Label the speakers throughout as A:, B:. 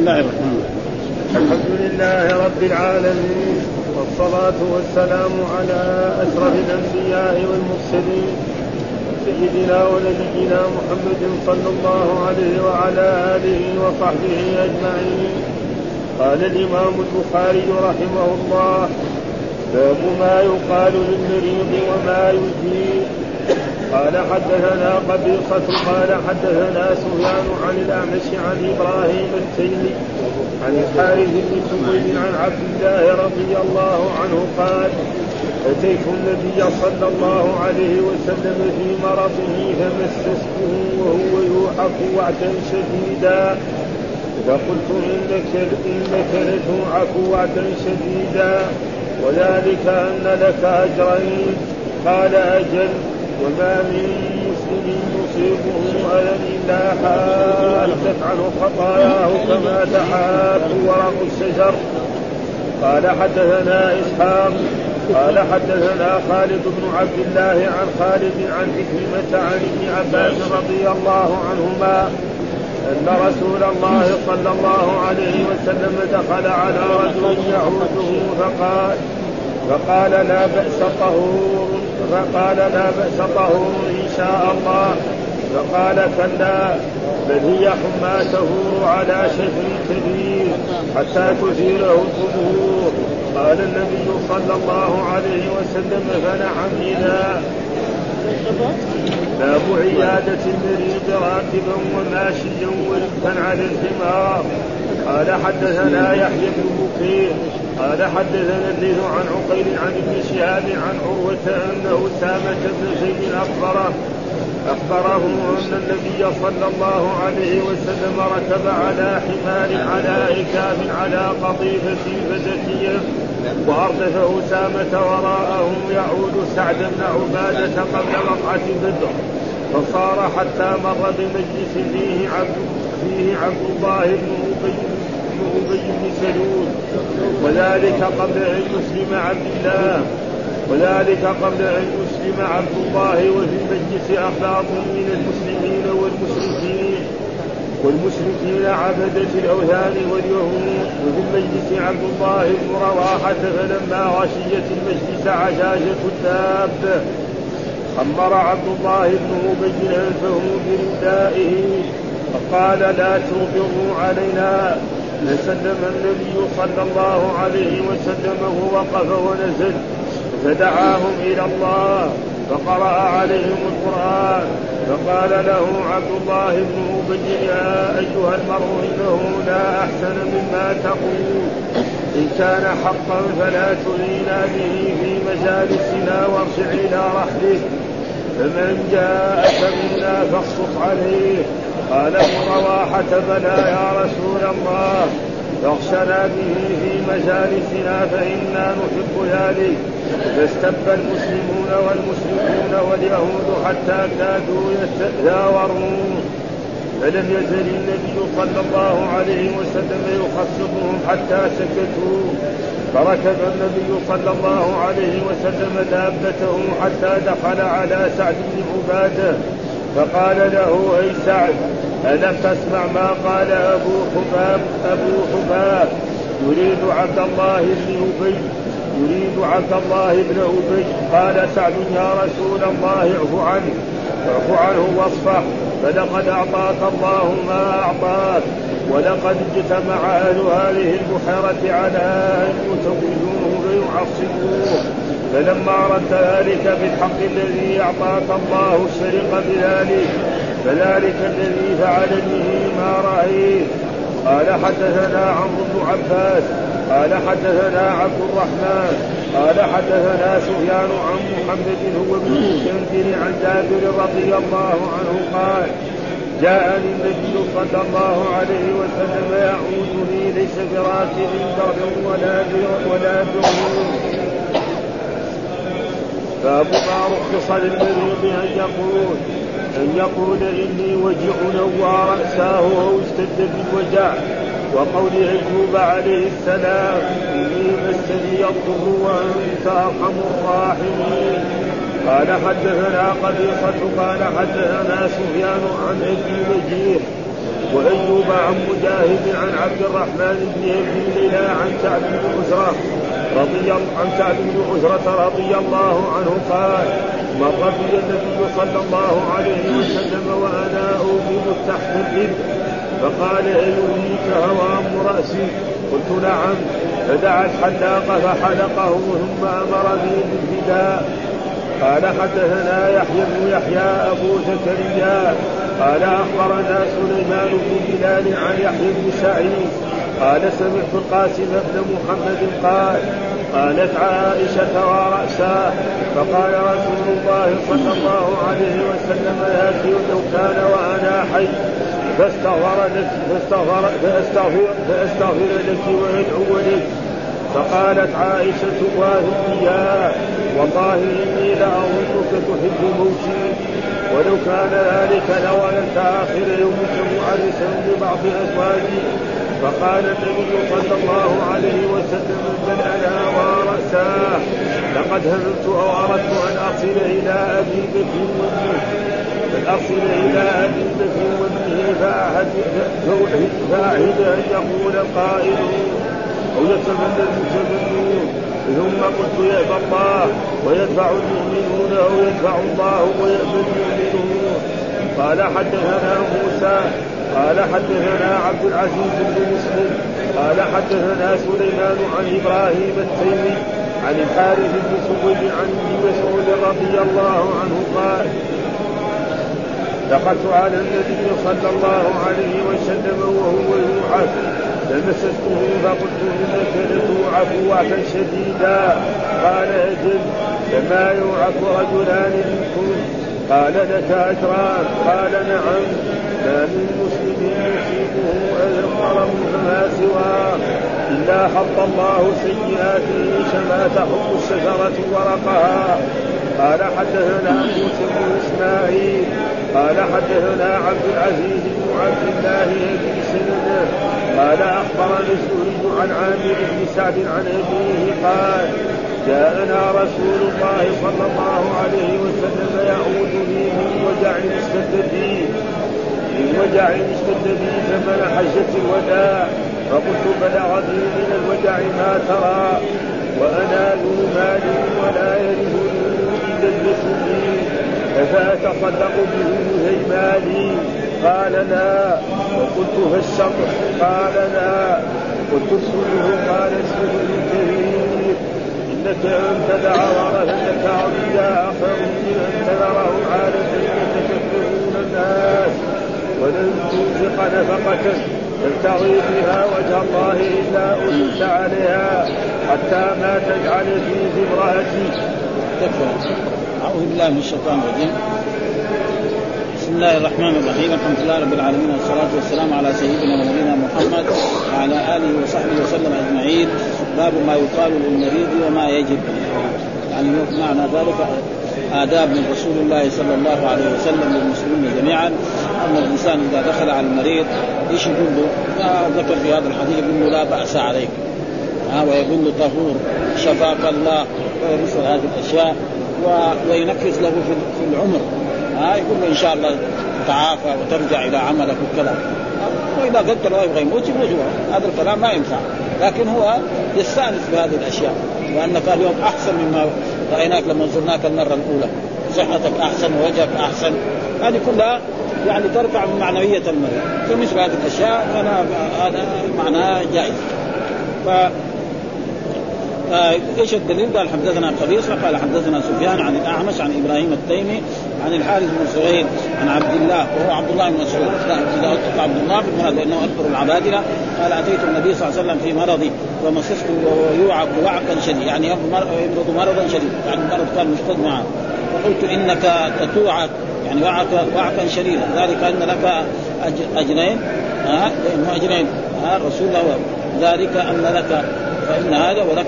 A: الله الرحمن الرحيم.
B: الحمد لله رب العالمين والصلاة والسلام على أشرف الأنبياء والمرسلين سيدنا ونبينا محمد صلى الله عليه وعلى آله وصحبه أجمعين. قال الإمام البخاري رحمه الله باب ما يقال للمريض وما يجيب. قال حدثنا قبيصة قال حدثنا سفيان عن الأعمش عن إبراهيم التيمي عن الحارث بن سويد عن عبد الله رضي الله عنه قال أتيت النبي صلى الله عليه وسلم في مرضه فمسسته وهو يوحك وعدا شديدا. فقلت إنك إنك لتوعك وعدا شديدا. وذلك أن لك أجرين. قال أجل. وما من مسلم يصيبه ألم إلا حالت عنه خطاياه كما تحاب ورق الشجر. قال حدثنا إسحاق قال حدثنا خالد بن عبد الله عن خالد عن حكمة عن ابن عباس رضي الله عنهما أن رسول الله صلى الله عليه وسلم دخل على رجل يعوده فقال فقال لا بأس طهور فقال لا بأس طهور إن شاء الله. فقال كلا بل هي حمى تهور على شجر كبير حتى تثيره القبور قال النبي صلى الله عليه وسلم فنعم إذا باب عيادة المريض راكبا وماشيا وركبا على الحمار. قال حدثنا يحيى بن بكير قال حدثنا الليث عن عقيل عن ابن شهاب عن عروة أن أسامة بن زيد أخبره أخبره أن النبي صلى الله عليه وسلم ركب على حمار على ركاب على قطيفة فزكية وأردف أسامة وراءه يعود سعد بن عبادة قبل وقعة بدر فصار حتى مر بمجلس فيه عبد فيه عبد الله بن أبي أبي بن سلول وذلك قبل أن يسلم عبد الله. وذلك قبل أن يسلم عبد الله وفي المجلس أخلاق من المسلمين والمشركين والمشركين عبدة الأوثان واليهود. وفي المجلس عبد الله بن رواحة فلما غشيت المجلس عجاجة الدابة. خمر عبد الله بن أبي أنفه بردائه فقال لا تغفروا علينا. فسلم النبي صلى الله عليه وسلم ووقف ونزل. فدعاهم إلى الله فقرأ عليهم القرآن فقال له عبد الله بن أبي يا أيها المرء إنه لا أحسن مما تقول. إن كان حقا فلا ترينا به في مجالسنا وارجع إلى رحلك فمن جاءك منا فاقصص عليه. قال ابن رواحة بلى يا رسول الله فاغشنا به في مجالسنا فإنا نحب ذلك. فاستب المسلمون والمشركون واليهود حتى كادوا يتداورون. فلم يزل النبي صلى الله عليه وسلم يخصبهم حتى سكتوا. فركب النبي صلى الله عليه وسلم دابته حتى دخل على سعد بن عبادة. فقال له أي سعد ألم تسمع ما قال أبو حباب؟ أبو حباب يريد عبد الله بن أبي يريد عبد الله بن أبي. قال سعد يا رسول الله اعف عنه اعف عنه واصفح فلقد أعطاك الله ما أعطاك ولقد اجتمع أهل هذه البحيرة على أن يزوجوه ويعصبوه فلما أردت ذلك بالحق الذي أعطاك الله شرق بذلك فذلك الذي فعل به ما رأيت. قال حدثنا عمرو بن عباس قال حدثنا عبد الرحمن قال حدثنا سفيان عن محمد هو ابن المنذر عن جابر رضي الله عنه قال جاءني النبي صلى الله عليه وسلم يعودني ليس براكب درب ولا ولا باب ما رخص للمريض أن يقول أن يقول إني وجع نوى رأساه أو اشتد بالوجع. وقول أيوب عليه السلام إني مسني الضر وأنت أرحم الراحمين. قال حدثنا قبيصة قال حدثنا سفيان عن أبي وجيه وأيوب عن مجاهد عن عبد الرحمن بن أبي ليلى عن سعد بن رضي عن سعد بن عزرة رضي الله عنه قال مر بي النبي صلى الله عليه وسلم وأنا اوقف تحت الإبل. فقال ايريك هوام رأسي؟ قلت نعم. فدعا الحلاق فحلقه ثم امرني بالفداء. قال حدثنا يحيى بن يحيى أبو زكريا. قال أخبرنا سليمان بن بلال عن يحيى بن سعيد. قال سمعت القاسم بن محمد قال قالت عائشة ورأساه فقال رسول الله صلى الله عليه وسلم ياتي لو كان وأنا حي فاستغفر لك فاستغفر فاستغفر, لك ويدعو لك فقالت عائشة واهب يا والله إني لأظنك تحب موتي. ولو كان ذلك لولدت آخر يومك معرسا ببعض أزواجي. فقال النبي صلى الله عليه وسلم بل أنا ورأساه لقد هممت أو أردت أن أصل إلى أبي بكر وابنه بل أصل إلى أبي بكر وابنه فاعهد أن يقول القائل أو يتمنى المتمنون. ثم قلت يأبى الله ويدفع المؤمنون أو يدفع الله ويأبى المؤمنون؟ قال حدثنا موسى قال حدثنا عبد العزيز بن مسلم قال حدثنا سليمان عن إبراهيم التيمي عن الحارث بن سويد عن ابن مسعود رضي الله عنه قال دخلت على النبي صلى الله عليه وسلم وهو يوعف فمسسته فقلت إنك لتوعف وعفا شديدا. قال أجل فما يوعف رجلان منكم؟ قال لك أجران. قال نعم. ما من مسلم يصيبه مرض فما سواه. الا حط الله سيئاته كما تحط الشجرة ورقها. قال حدثنا موسى بن إسماعيل قال حدثنا عبد العزيز بن عبد الله بن سلمة قال أخبرني الزهري عن عامر بن سعد عن أبيه قال جاءنا رسول الله صلى الله عليه وسلم يعودني من وجع وجع اشتد بي زمن حجة الوداع. فقلت بلغني من الوجع ما ترى. وأنا ذو مال ولا يرثني إلا اليتيم أفأتصدق به زي مالي قال لا. وقلت فالشطر قال لا. قلت اسكنه قال اسكنه كبير إنك أن تدع ورثتك عبدا خير من ان تذره عالة يتكبرون الناس. ولن تنفق نفقة تبتغي بها وجه الله إلا أجرت عليها حتى ما تجعل في
A: تكفى أعوذ بالله من الشيطان الرجيم. بسم الله الرحمن الرحيم. الحمد لله رب العالمين والصلاة والسلام على سيدنا ونبينا محمد وعلى آله وصحبه وسلم أجمعين. باب ما يقال للمريض وما يجب. يعني معنى ذلك آداب من رسول الله صلى الله عليه وسلم للمسلمين جميعا. أن الإنسان إذا دخل على المريض إيش يقول له؟ ذكر في هذا الحديث يقول له لا بأس عليك. ها ويقول له طهور شفاك الله. ومثل هذه الأشياء وينفذ له في العمر. ها يقول له إن شاء الله تعافى وترجع إلى عملك وكذا. وإذا قلت له يبغى يموت يموت هذا الكلام ما ينفع. لكن هو يستأنس بهذه الأشياء وأنك اليوم أحسن مما رأيناك لما زرناك المره الأولى. صحتك أحسن ووجهك أحسن. هذه كلها يعني ترفع من معنوية المرء. فمثل هذه الأشياء فانا هذا معناه جائز. ف إيش الدليل؟ قال حدثنا قبيصه قال حدثنا سفيان عن الأعمش عن إبراهيم التيمي عن الحارث بن سهيل عن عبد الله وهو عبد الله بن مسعود. اذا قلت عبد الله بالمرض لأنه اكبر العبادلة. قال أتيت النبي صلى الله عليه وسلم في مرضي ومسسته وهو يوعك وعكا شديد. يعني يمرض مرضا شديدا يعني المرض كان مشتد معه. فقلت إنك تتوعك يعني وعك وعكا شديدا. ذلك أن لك أجرين ها؟ أه؟ أجرين ها؟ الرسول الله. ذلك أن لك فإن هذا ولك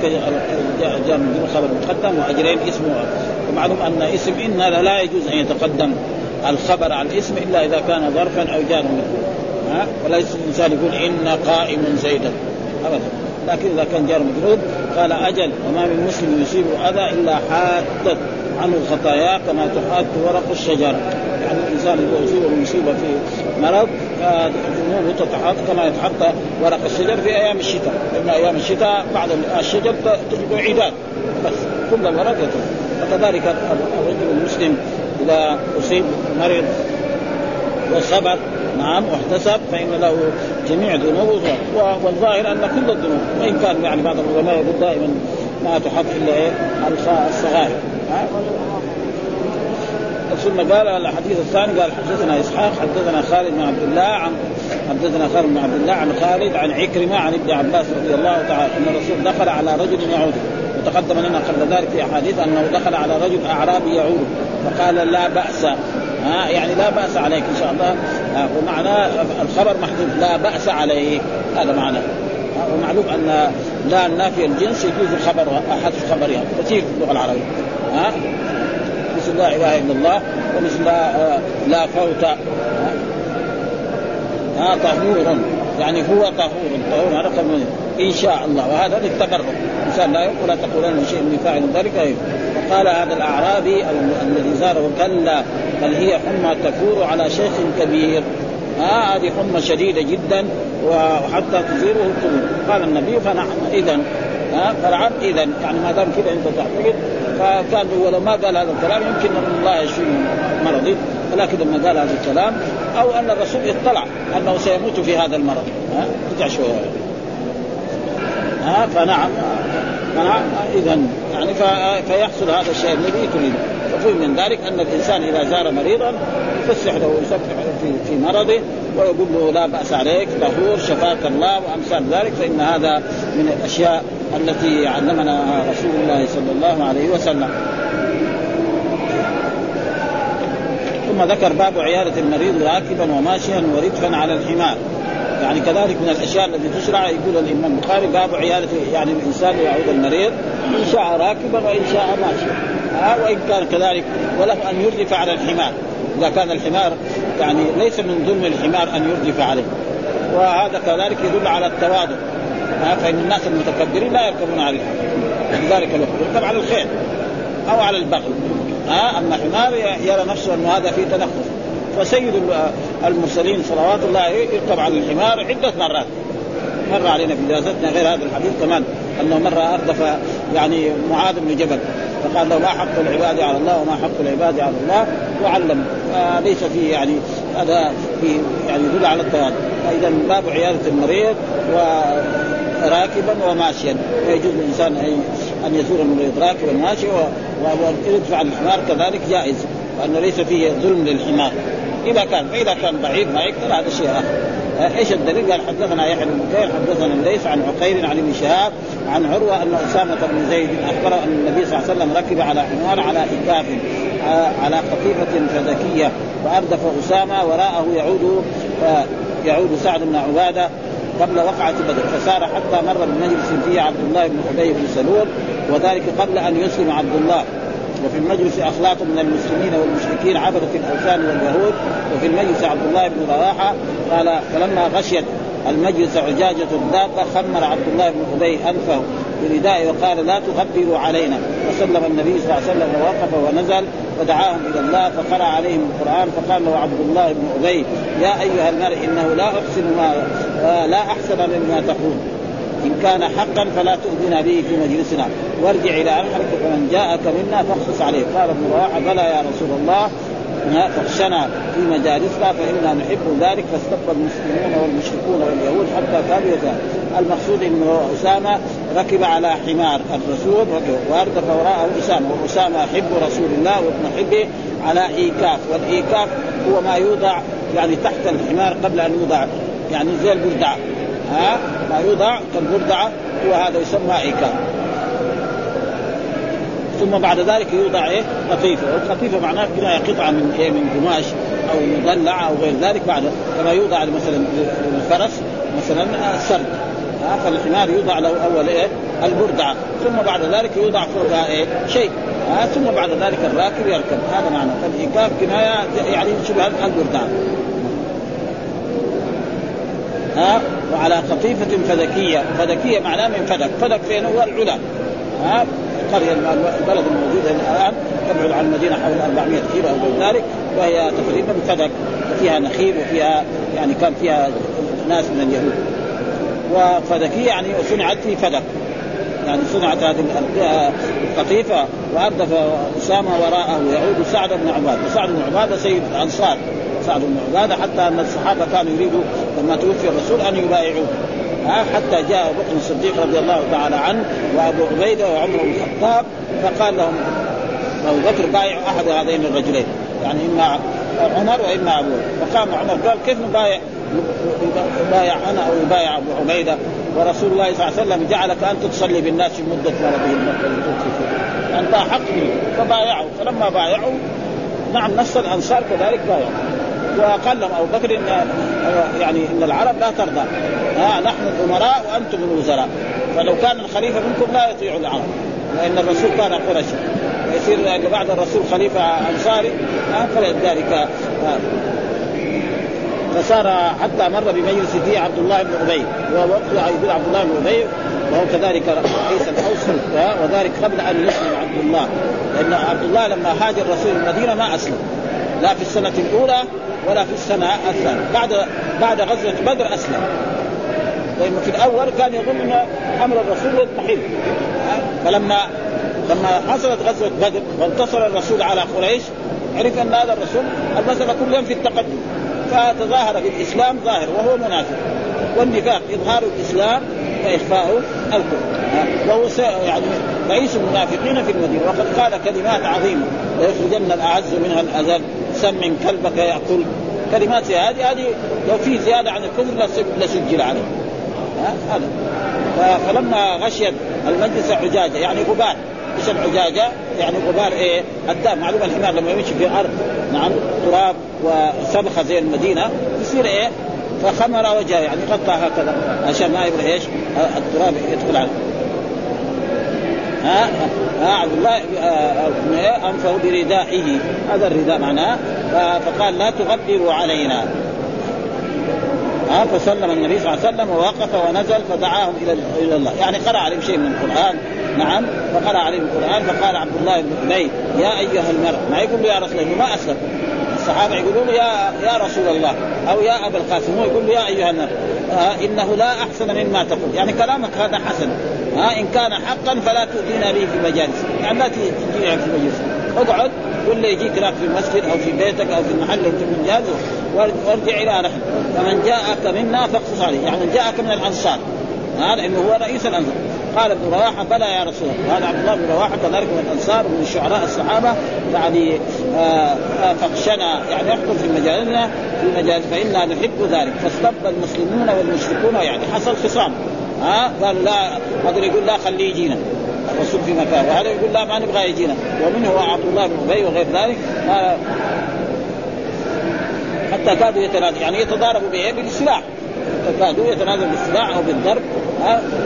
A: جاء من الخبر مقدم وأجرين اسمه ومعلوم أن اسم إن لا يجوز أن يتقدم الخبر على الاسم إلا إذا كان ظرفا أو جار ها؟ وليس الإنسان يقول إن قائم زيدا ابدا. لكن إذا كان جار مجرور قال أجل وما من مسلم يصيب أذى إلا حاتت عنه الخطايا كما تحات ورق الشجره يعني الإنسان إذا اصيب بمصيبه في مرض ذنوبه تتحط كما يتحط ورق الشجر في أيام الشتاء. لأن أيام الشتاء بعض الشجر تجد عيدان بس كل مرض يترك وكذلك الرجل المسلم إذا أصيب مرض وصبر نعم واحتسب فإن له جميع ذنوبه. والظاهر أن كل الذنوب وإن كان يعني بعض العلماء يقول دائما ما تحط إلا إيه؟ الصغائر. ثم قال الحديث الثاني قال حدثنا إسحاق حدثنا خالد بن عبد الله عن حدثنا خالد بن عبد الله عن خالد عن عكرمة عن ابن عباس رضي الله تعالى أن الرسول دخل على رجل يعود وتقدم لنا قبل ذلك في أحاديث أنه دخل على رجل أعرابي يعود فقال لا بأس. ها يعني لا بأس عليك إن شاء الله. ومعناه الخبر محذوف. لا بأس عليك. هذا معناه. ومعلوم أن لا النافيه الجنس يجوز خبر أحد خبرها كثير في اللغة العربية. ها؟ مثل لا إله إلا الله ومثل لا, لا فوت. ها؟ طهور. يعني هو طهور. طهور هذا إن شاء الله. وهذا للتبرك الانسان لا يقول لا تقولن شيء من فاعل ذلك. وقال هذا الأعرابي الذي زاره كلا بل هي حمى تفور على شيخ كبير. ها هذه حمى شديدة جدا وحتى تزيره القلوب قال النبي فنعم اذا ها فالعبد اذا يعني ما دام كذا انت تعتقد فكان هو لو ما قال هذا الكلام يمكن أن الله يشفي مرضي ولكن لما قال هذا الكلام أو أن الرسول اطلع أنه سيموت في هذا المرض. ها رجع شوية. ها فنعم فنعم اذا يعني فيحصل هذا الشيء الذي تريد وفهم من ذلك أن الإنسان إذا زار مريضا يفسح له ويسبح في, في مرضه ويقول له لا بأس عليك طهور شفاك الله وأمثال ذلك فإن هذا من الأشياء التي علمنا رسول الله صلى الله عليه وسلم. ثم ذكر باب عيادة المريض راكبا وماشيا ورفقا على الحمار. يعني كذلك من الأشياء التي تشرع يقول الإمام البخاري باب عيادة يعني الإنسان يعود المريض إن شاء راكبا وإن شاء ماشيا. آه وإن كان كذلك وله أن يردف على الحمار. إذا كان الحمار يعني ليس من ظلم الحمار أن يردف عليه. وهذا كذلك يدل على التواضع. فإن الناس المتكبرين لا يركبون عليه في ذلك الوقت. يركب على الخيل أو على البغل. آه أما حمار يرى نفسه أنه هذا فيه تنقص. فسيد المرسلين صلوات الله يركب على الحمار عدة مرات. مر علينا في دراستنا غير هذا الحديث كمان أنه مرة أردف يعني معاذ بن جبل. فقال له ما حق العباد على الله وما حق العباد على الله. وعلم. ليس فيه يعني هذا في يعني يدل على التواضع. فإذا باب عيادة المريض وراكبا وماشيا. ويجوز للانسان أن يزور المريض راكبا ماشيا ويدفع الحمار كذلك جائز. لأنه ليس فيه ظلم للحمار. إذا كان فاذا كان ضعيف ما يقدر هذا شيء آخر. إيش الدليل؟ قال حدثنا يحيى بن بكير حدثنا الليث عن عقيل عن ابن شهاب عن عروة أن أسامة بن زيد اخبره أن النبي صلى الله عليه وسلم ركب على حمار على اكاف على قطيفة فذكية واردف أسامة وراءه يعود يعود سعد بن عبادة قبل وقعة بدر فسار حتى مر بمجلس فيه عبد الله بن أبي بن سلول وذلك قبل أن يسلم عبد الله وفي المجلس أخلاق من المسلمين والمشركين عبدة الأوثان واليهود وفي المجلس عبد الله بن رواحة قال فلما غشيت المجلس عجاجة الدابة خمر عبد الله بن أبي أنفه بردائه وقال لا تغبروا علينا وسلم النبي صلى الله عليه وسلم ووقف ونزل ودعاهم إلى الله فقرأ عليهم القرآن فقال له عبد الله بن أبي يا أيها المرء إنه لا أحسن ما لا أحسن مما تقول إن كان حقا فلا تؤذنا به في مجلسنا. وارجع إلى أهلك فمن جاءك منا فاقصص عليه قال ابن رواحة بلى يا رسول الله فاخشنا في مجالسنا فإنا نحب ذلك. فاستبقى المسلمون والمشركون واليهود حتى كانوا المقصود أن أسامة ركب على حمار الرسول واردف وراءه أسامة. وأسامة حب رسول الله وابن حبه على إيكاف. والإيكاف هو ما يوضع يعني تحت الحمار قبل أن يوضع يعني زي البردعة ها؟ ما يوضع كالبردعة وهذا يسمى عكاء ثم بعد ذلك يوضع إيه؟ قطيفه والقطيفه معناه كناية قطعة من إيه؟ من قماش أو مضلع أو غير ذلك بعد. كما يوضع مثلا للفرس مثلا السرد. ها؟ فالحمار يوضع له أول إيه؟ البردعة. ثم بعد ذلك يوضع فوقها إيه؟ شيء. ها؟ ثم بعد ذلك الراكب يركب. هذا معنى. فالايكاف كناية يعني شبه البردعة. ها وعلى قطيفة فدكية. فدكية معناه من فدك. فدك فين هو العلا. ها القرية البلد الموجودة الآن تبعد عن المدينة حوالي 400 كيلو أو غير ذلك وهي تقريبا فدك. فيها نخيل وفيها يعني كان فيها ناس من اليهود. وفدكية يعني صنعت في فدك. يعني صنعت هذه القطيفة وأردف أسامة وراءه يعود سعد بن عبادة وسعد بن عبادة سيد الأنصار. سعد بن عبادة حتى أن الصحابة كانوا يريدوا لما توفي الرسول أن يبايعوه. حتى جاء بكر الصديق رضي الله تعالى عنه وأبو عبيدة وعمر بن الخطاب فقال لهم أبو بكر بايع أحد هذين الرجلين. يعني إما عمر وإما أبو. فقام عمر قال كيف نبايع؟ يبايع أنا أو يبايع أبو عبيدة؟ ورسول الله صلى الله عليه وسلم جعلك انت تصلي بالناس في مدة مرضه انت حق منه فبايعوا. فلما بايعوا نعم نص الأنصار كذلك بايعوا. وقال لهم أبو بكر ان يعني إن العرب لا ترضى. ها نحن الامراء وأنتم الوزراء. فلو كان الخليفة منكم لا يطيع العرب. لأن الرسول كان قرشي ويصير بعد الرسول خليفة أنصاري فلذلك فصار حتى مر بمجلس فيه عبد الله بن أبي. ووقت يقول عبد الله بن أبي. وهو كذلك رئيس الاوس وذلك قبل أن يسلم عبد الله. لأن عبد الله لما هاجر الرسول المدينة ما أسلم. لا في السنة الأولى ولا في السنة الثانية. بعد بعد غزوة بدر أسلم. لأنه في الأول كان يظن أن أمر الرسول يضمحل فلما لما حصلت غزوة بدر وانتصر الرسول على قريش عرف أن هذا الرسول المسألة كل يوم في التقدم. فتظاهر بالإسلام ظاهر وهو منافق. والنفاق إظهار الإسلام واخفاء الكفر. وهو يعني رئيس المنافقين في المدينة. وقد قال كلمات عظيمة. ليخرجن الأعز منها الأذل. سمن كلبك يأكل. كلمات هذه هذه لو في زيادة عن الكفر لسجل عليه هذا. فلما غشيت المجلس عجاجة يعني غبار. إيش العجاجة؟ يعني غبار إيه؟ الدم معلومه الحمار لما يمشي في أرض نعم تراب وسبخة زي المدينة يصير إيه؟ فخمر وجهه يعني غطى هكذا عشان ما يبغى إيش؟ التراب يدخل عليه. ها ها عبد الله أنفه بردائه هذا الرداء معناه فقال لا تغبروا علينا ها فسلم النبي صلى الله عليه وسلم ووقف ونزل فدعاهم إلى إلى الله يعني قرأ عليهم شيء من القرآن نعم فقرأ عليهم القرآن فقال عبد الله بن أبي يا أيها المرء ما يقول له يا رسول الله ما أسلم الصحابة يقولون يا يا رسول الله أو يا أبا القاسم. هو يقول يا أيها النبي آه إنه لا أحسن مما تقول. يعني كلامك هذا حسن. ها آه إن كان حقا فلا تؤتينا به في مجالس. يعني لا تجينا في مجلس. اقعد ولا يجيك هناك في المسجد أو في بيتك أو في المحل أنت من وارجع إلى رحم فمن جاءك منا فاقصص عليه. يعني من جاءك من الأنصار. هذا لأنه هو رئيس الأنصار. قال ابن رواحة بلى يا رسول الله. هذا عبد الله بن رواحة كذلك من الأنصار ومن شعراء الصحابة يعني آه فاخشنا يعني يحكم في مجالنا في مجال فإنا نحب ذلك. فاستب المسلمون والمشركون يعني حصل خصام. ها؟ قال لا هذا يقول لا خليه يجينا. الرسول في مكان. وهذا يقول لا ما نبغى يجينا. ومنه عبد الله بن أبي وغير ذلك. حتى كادوا يتنازلوا يعني يتضاربوا بإيه؟ بالسلاح. كادوا يتنازلوا بالسلاح أو بالضرب.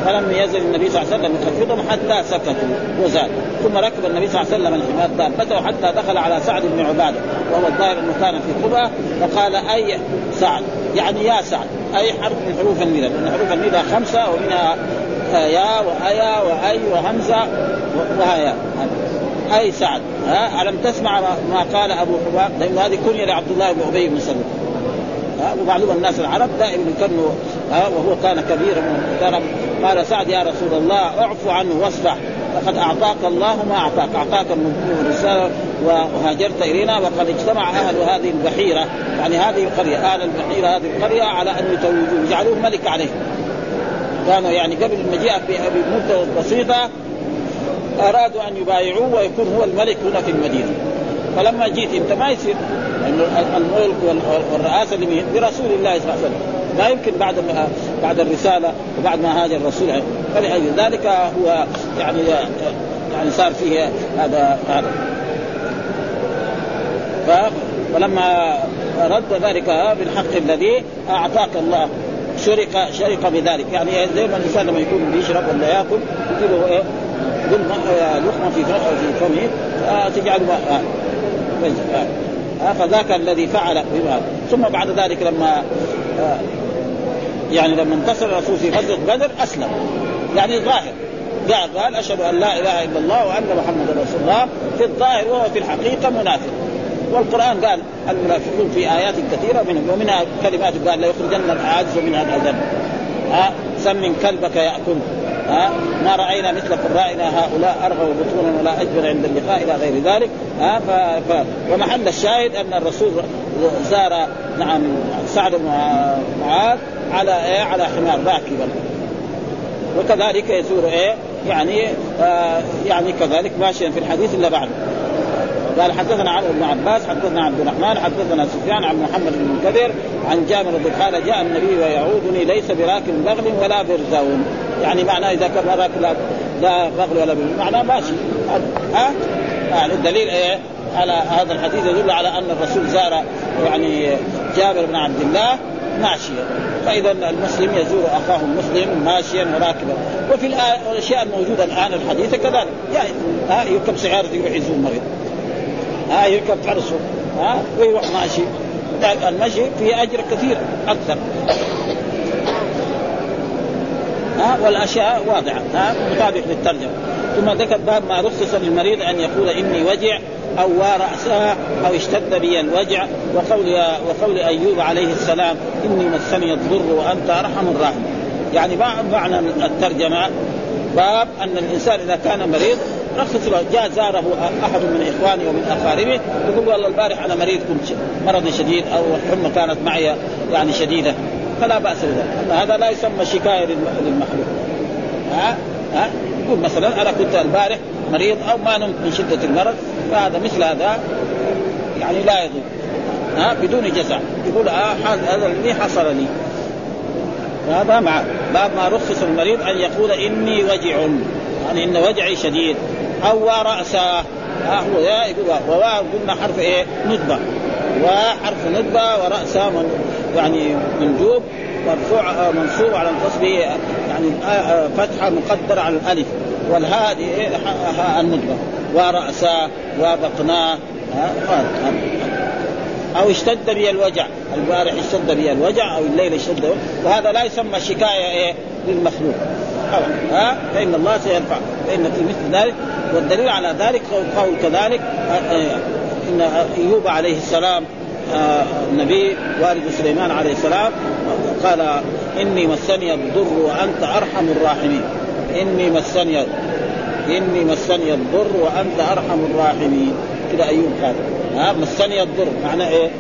A: فلم يزل النبي صلى الله عليه وسلم يخفضهم حتى سكتوا وزاد. ثم ركب النبي صلى الله عليه وسلم الحمار دابته حتى دخل على سعد بن عبادة وهو الظاهر أنه كان في قبى فقال أي سعد؟ يعني يا سعد أي حرف من حروف الندى لأن حروف الندى خمسة ومنها يا وأيا وأي وهمزة وهيا أي سعد؟ ها؟ ألم تسمع ما قال أبو حباب؟ لأن هذه كنية لعبد الله بن أبي بن سلول ومعلوم الناس العرب دائما يكنوا وهو كان كبيرا محترم قال سعد يا رسول الله اعفو عنه واصفح. لقد أعطاك الله ما أعطاك. أعطاك النبوه والرساله وهاجرت إلينا وقد اجتمع أهل هذه البحيرة. يعني هذه القرية أهل البحيرة هذه القرية على أن يتوجوه يجعلوه ملك عليه. كانوا يعني قبل المجيء بمدة بسيطة أرادوا أن يبايعوه ويكون هو الملك هنا في المدينة. فلما جيت أنت ما يصير. الملك والرئاسة برسول الله صلى الله عليه وسلم. لا يمكن بعد ما بعد الرسالة وبعد ما هاجر الرسول. فلأجل ذلك هو يعني يعني صار فيه هذا هذا. فلما رد ذلك بالحق الذي أعطاك الله شرك شرك بذلك. يعني زي ما الإنسان لما يكون بيشرب ولا يأكل يجيله إيه؟ لقمه في في فمه آه. تجعل آه. آه. فذاك الذي فعل بما. ثم بعد ذلك لما آه. يعني لما انتصر الرسول في غزوة بدر أسلم. يعني ظاهر قال قال أشهد أن لا إله إلا الله وأن محمدا رسول الله. في الظاهر وهو في الحقيقة منافق. والقرآن قال المنافقون في آيات كثيرة منهم. ومنها كلمات قال ليخرجن الاعز منها الاذل ها؟ سمن كلبك يأكل. ها؟ ما رأينا مثل قرائنا هؤلاء أرغب بطونا ولا اجبر عند اللقاء إلى غير ذلك. ها؟ ف... ف... ومحل الشاهد أن الرسول زار نعم سعد بن معاذ على إيه؟ على حمار. راكبا وكذلك يزور إيه؟ يعني آه يعني كذلك ماشيا في الحديث إلا بعد. قال حدثنا عمرو بن عباس حدثنا عبد الرحمن حدثنا سفيان عن محمد بن المنكدر عن جابر رضي قال جاء النبي ويعودني ليس براكب بغل ولا برزون. يعني معناه إذا كان راكب لا بغل ولا برزون معناه ماشي. ها؟ يعني الدليل إيه؟ على هذا الحديث يدل على أن الرسول زار يعني جابر بن عبد الله ماشيا فإذا المسلم يزور أخاه المسلم ماشيا وراكبا وفي الأشياء الموجودة الآن الحديثة كذلك. يعني ها يركب سيارة يروح يزور مريض. ها يركب فرسه ها ويروح ماشي. المشي فيه أجر كثير أكثر. ها والأشياء واضحة. ها مطابق للترجمة. ثم ذكر باب ما رخص للمريض أن يقول إني وجع أو رأسها أو اشتد بي الوجع وقول وقول أيوب عليه السلام إني مسني الضر وأنت أرحم الراحمين. يعني معنى الترجمة باب أن الإنسان إذا كان مريض رخص له جاء زاره أحد من إخواني ومن اقاربه يقول والله البارح أنا مريض كنت مرضي شديد أو الحمى كانت معي يعني شديدة فلا بأس بذلك. هذا لا يسمى شكاية للمخلوق. ها؟ ها؟ يقول مثلا أنا كنت البارح مريض أو ما نمت من شدة المرض فهذا مثل هذا يعني لا يضر. ها بدون جزع. يقول آه هذا الذي حصل لي هذا مع باب ما رخص المريض أن يقول إني وجع. يعني إن وجعي شديد. أو رأسه. ها هو يقول وواو قلنا حرف إيه؟ ندبه وحرف ندبه ورأسه من يعني منجوب مرفوع منصوب على النصب يعني فتحة مقدرة على الألف. والهاء إيه؟ هاء الندبه ورأسه وبطناه أو اشتد بي الوجع البارح اشتد بي الوجع أو الليل اشتد وهذا لا يسمى شكاية إيه؟ للمخلوق. ها؟ فإن الله سيرفع فإن في مثل ذلك والدليل على ذلك قول كذلك إن أيوب عليه السلام النبي والد سليمان عليه السلام قال إني مسني الضر وأنت أرحم الراحمين. إني مسني إني مسني الضر وأنت أرحم الراحمين. كذا أيوب قال. ها؟ مسني الضر. معنى إيه؟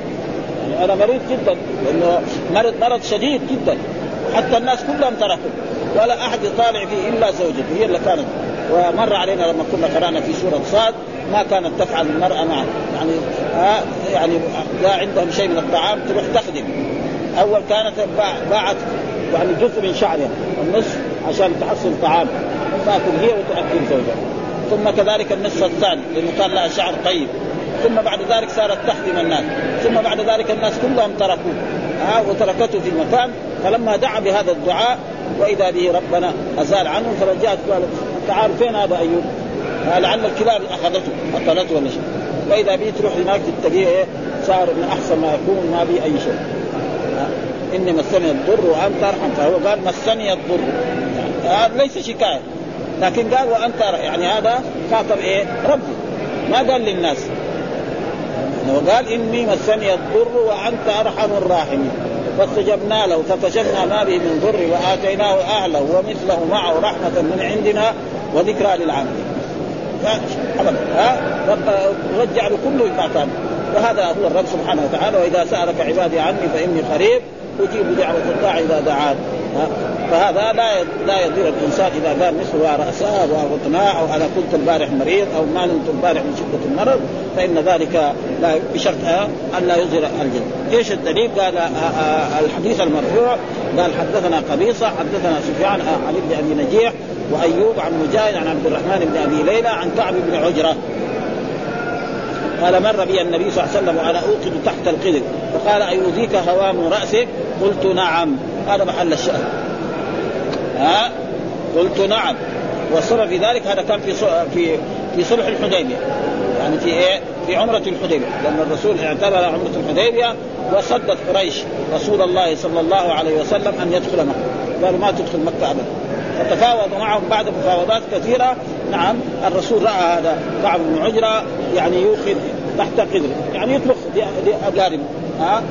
A: يعني أنا مريض جدا. لأنه مرض مرض شديد جدا. حتى الناس كلهم تركوا. ولا أحد يطالع فيه إلا زوجته. هي اللي كانت. ومر علينا لما كنا قرأنا في سورة صاد ما كانت تفعل المرأة معه. يعني ها؟ يعني لا عندهم شيء من الطعام تروح تخدم. أول كانت باعت يعني جزء من شعرها النصف عشان تحصل طعام. تأكل هي وتأكل زوجها. ثم كذلك النصف الثاني لأنه كان لها شعر طيب. ثم بعد ذلك صارت تخدم الناس. ثم بعد ذلك الناس كلهم تركوه. ها وتركته في المكان فلما دعا بهذا الدعاء وإذا به ربنا أزال عنه فرجعت قالت تعال فين هذا أيوب؟ لعل الكلاب. أخذته اكلته ولا شيء. وإذا به تروح هناك تلاقيه إيه صار من أحسن ما يكون ما بي أي شيء. إني مسني الضر وأنت أرحم. فهو قال مسني الضر. ليس شكاية. لكن قال وأنت يعني هذا خاطب إيه؟ ربي. ما قال للناس. هو قال إني مسني الضر وأنت أرحم الراحمين. فاستجبنا له فكشفنا ما به من ضر وآتيناه أهله ومثله معه رحمة من عندنا وذكرى للعالمين. ها؟ رجع له كله ما وهذا هو الرب سبحانه وتعالى. وإذا سألك عبادي عني فإني قريب أجيب دعوة الداعي إذا دعان. فهذا لا لا يضير الإنسان إذا قال مثل رأسه وبطناه أو أنا كنت البارح مريض أو ما نمت البارح من شدة المرض فإن ذلك لا بشرط أن لا يظهر الجن. إيش الدليل؟ قال الحديث المرفوع قال حدثنا قبيصة حدثنا سفيان عن ابن أبي نجيح وأيوب عن مجاهد عن عبد الرحمن بن أبي ليلى عن كعب بن عجرة قال مر بي النبي صلى الله عليه وسلم وأنا أوقد تحت القدر فقال ايؤذيك هوام رأسك؟ قلت نعم هذا محل الشأن قلت نعم. والسبب في ذلك هذا كان في في في صلح الحديبية. يعني في إيه؟ في عمرة الحديبية. لأن الرسول اعتبر عمرة الحديبية وصدت قريش رسول الله صلى الله عليه وسلم أن يدخل مكة. قالوا ما تدخل مكة ابدا. فتفاوض معهم بعد مفاوضات كثيرة. نعم الرسول رأى هذا كعب بن عجره يعني يوخذ تحت قدره. يعني يطبخ لاقاربه ها؟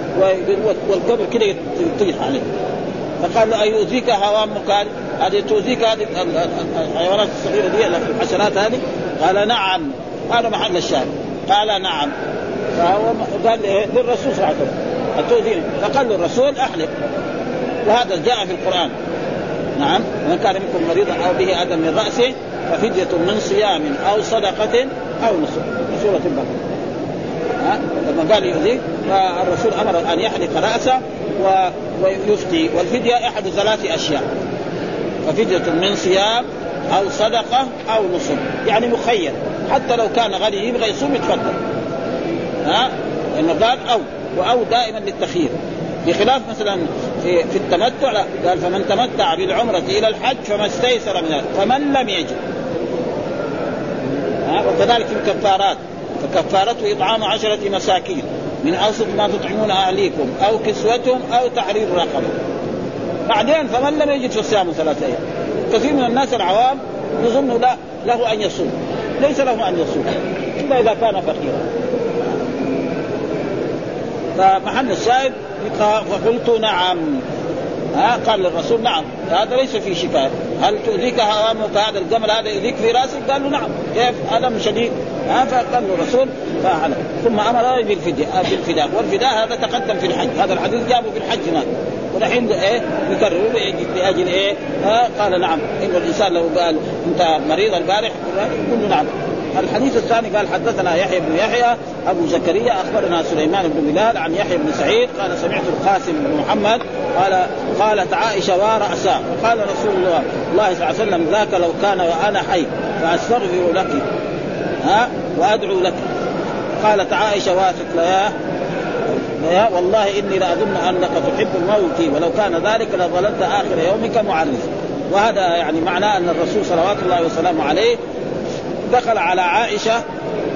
A: والقبر كده يطيح عليه. فقال له أيؤذيك هوام؟ مكان هذه تؤذيك هذه الحيوانات الصغيرة دي الحشرات هذه؟ قال نعم. هذا محل الشاهد. قال نعم. فهو قال للرسول صلى الله عليه وسلم. فقال له الرسول أحلف. وهذا جاء في القرآن. نعم. من كان منكم مريضا أو به أذى من رأسه ففدية من صيام أو صدقة أو نصر سورة البقرة. لما قال يؤذيك فالرسول أمر أن يحلق رأسه و... ويفتي. والفدية أحد ثلاث أشياء. ففديه من صيام أو صدقة أو نصب. يعني مخير. حتى لو كان غني يبغى يصوم يتفضل. ها؟ قال أو. وأو دائما للتخيير. بخلاف مثلا في, في التمتع لا. قال فمن تمتع بالعمرة إلى الحج فما استيسر من فمن لم يجد. ها؟ وكذلك في الكفارات. فكفارته إطعام عشرة مساكين. من أوسط ما تطعمون أهليكم أو كسوتهم أو تحرير رقبة. بعدين فمن لم يجد فصيام ثلاثة أيام؟ كثير من الناس العوام يظن لا له أن يصوم. ليس له أن يصوم إلا إذا كان فقيرا. فمحل الشاهد فقلت نعم. ها قال للرسول نعم. هذا ليس فيه شفاء. هل تؤذيك هوامك هذا الجمل هذا يؤذيك في رأسك؟ قال له نعم. كيف؟ الم شديد. ها فقال له الرسول فعل. ثم أمر بالفداء بالفداء. والفداء هذا تقدم في الحج. هذا الحديث جابه في الحج هناك. ودحين إيه؟ يكرر. لأجل إيه؟ ها قال نعم. إن الانسان لو قال أنت مريض البارح؟ يقول له نعم. الحديث الثاني قال حدثنا يحيى بن يحيى أبو زكريا أخبرنا سليمان بن بلال عن يحيى بن سعيد قال سمعت القاسم بن محمد قال قالت عائشة وراسا قال رسول الله الله صلى الله عليه وسلم ذاك لو كان وأنا حي فأستغفر لك. ها وأدعو لك قالت عائشة واثق يا والله إني لأظن أنك تحب الموت ولو كان ذلك لظللت آخر يومك معرس وهذا يعني معناه أن الرسول صلوات الله وسلامه عليه دخل على عائشة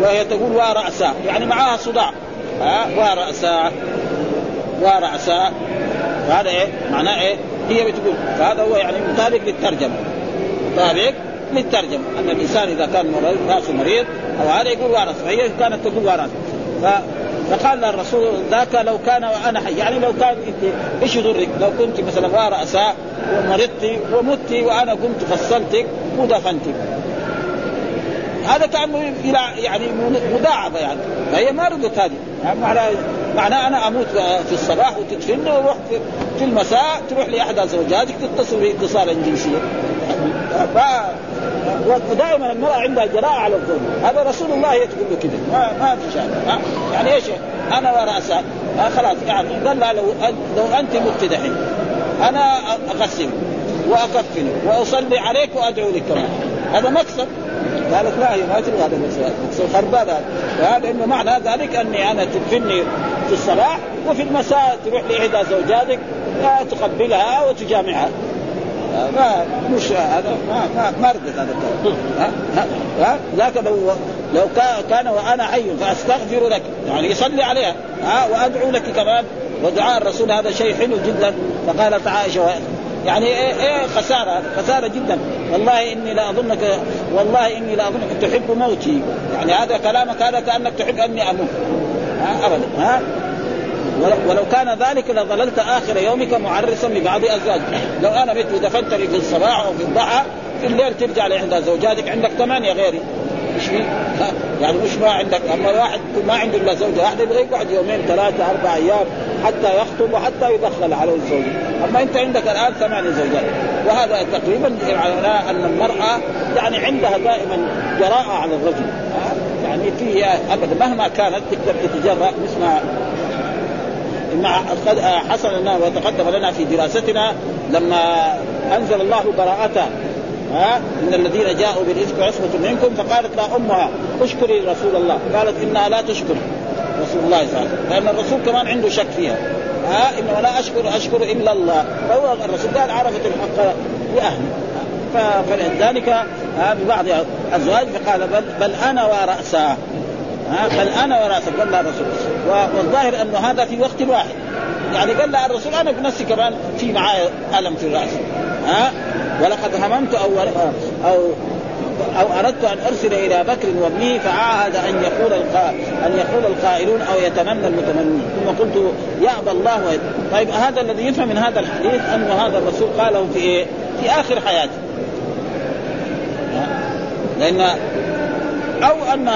A: وهي تقول ورأسا يعني معها صداع. ها؟ ورأسا ورأسا فهذا إيه؟ معناه إيه؟ هي بتقول. فهذا هو يعني مطابق للترجمه مطابق للترجمه أن الإنسان إذا كان رأسه مريض أو هذا يقول ورث فهي كانت تقول ورث. فقال الرسول ذاك لو كان وأنا حي. يعني لو كان إنت إيش يضرك؟ لو كنت مثلا ورأسا ومرضتي ومت وأنا قمت فصلتك ودفنتك. هذا كانه إلى يعني مداعبه يعني. فهي ما رضت هذه. يعني معناه معناه أنا أموت في الصباح وتدفني وأروح في المساء تروح لاحدى زوجاتك تتصل بي اتصالا جنسيا. ودائما المرأة عندها جراءة على الظلم. هذا رسول الله هي تقول له كذا ما ما في شيء يعني إيش؟ أنا وراسا خلاص يعني لها لو لو أنت مت أنا اغسلك واكفنك وأصلي عليك وأدعو لك كمان هذا مكسب قالت لا هي ما تبغى هذا المكسب خربان هذا وهذا إنه معنى ذلك أني أنا تدفني في الصباح وفي المساء تروح لإحدى زوجاتك تقبلها وتجامعها. ما مش هذا ما ما ما ردت هذا الكلام. ها لكن لو لو كان وأنا حي فأستغفر لك. يعني يصلي عليها. ها وأدعو لك كمان. ودعاء الرسول هذا شيء حلو جدا. فقالت عائشة يعني إيه, إيه خسارة خسارة جدا. والله إني لا أظنك والله إني لا أظنك تحب موتي. يعني هذا كلامك هذا كأنك تحب أني أموت. ها ابدا. ها؟ ولو كان ذلك لظللت آخر يومك معرسا لبعض أزواجك. لو أنا مت ودفنتني في الصباح أو في الضحى في الليل ترجع لاحدى زوجاتك. عندك ثمانية غيري. مش يعني مش ما عندك. أما الواحد ما عنده إلا زوجة واحدة يبغى يقعد يومين ثلاثة أربع أيام حتى يخطب وحتى يدخل عليه الزوجة. أما أنت عندك الآن ثمانية زوجات. وهذا تقريبا معناه أن المرأة يعني عندها دائما جراءة على الرجل. يعني في ابدا. مهما كانت تقدر تتجرأ مثل مع حصل لنا وتقدم لنا في دراستنا لما أنزل الله براءته ها من الذين جاءوا بالافك عصبه منكم فقالت لا أمها اشكري رسول الله. قالت إنها لا تشكر رسول الله صلى الله عليه وسلم لأن الرسول كمان عنده شك فيها ها إنه لا أشكر أشكر إلا الله. فهو الرسول قال عرفت الحق لاهله فلذلك ببعض الازواج فقال بل, بل أنا وراسا ها بل أنا وراسا قال لها الرسول والظاهر أنه هذا في وقت واحد يعني قال لها الرسول أنا بنفسي كمان في معايا ألم في الرأس ها ولقد هممت أو أو أو أردت أن أرسل إلى بكر وابنه فعاهد أن يقول أن يقول القائلون أو يتمنى المتمنون ثم قلت يأبى الله ويد. طيب هذا الذي يفهم من هذا الحديث أن هذا الرسول قاله في إيه؟ في آخر حياته. لأن أو أن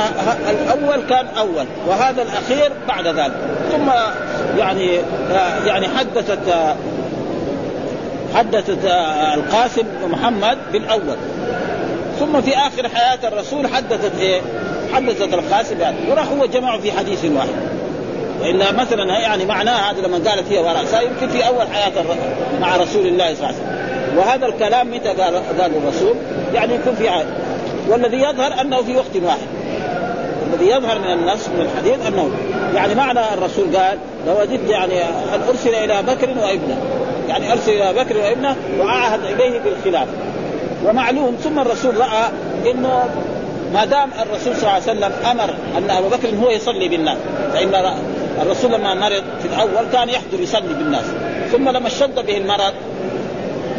A: الأول كان أول وهذا الأخير بعد ذلك. ثم يعني يعني حدثت حدثت القاسم ومحمد بالأول. ثم في آخر حياة الرسول حدثت إيه؟ حدثت القاسم يعني. وراح هو جمعه في حديث واحد. وإلا مثلا يعني معناها هذا لما قالت هي وراء يمكن في أول حياة مع رسول الله صلى الله عليه وسلم. وهذا الكلام متى قال قال الرسول؟ يعني يكون في عهد والذي يظهر أنه في وقت واحد. الذي يظهر من النص من الحديث أنه يعني معنى الرسول قال لو وجدت يعني أن أرسل إلى بكر وابنه. يعني أرسل إلى بكر وابنه وعاهد إليه بالخلافه ومعلوم ثم الرسول رأى إنه ما دام الرسول صلى الله عليه وسلم أمر أن أبو بكر هو يصلي بالناس فإن الرسول لما مرض في الأول كان يحضر يصلي بالناس ثم لما اشتد به المرض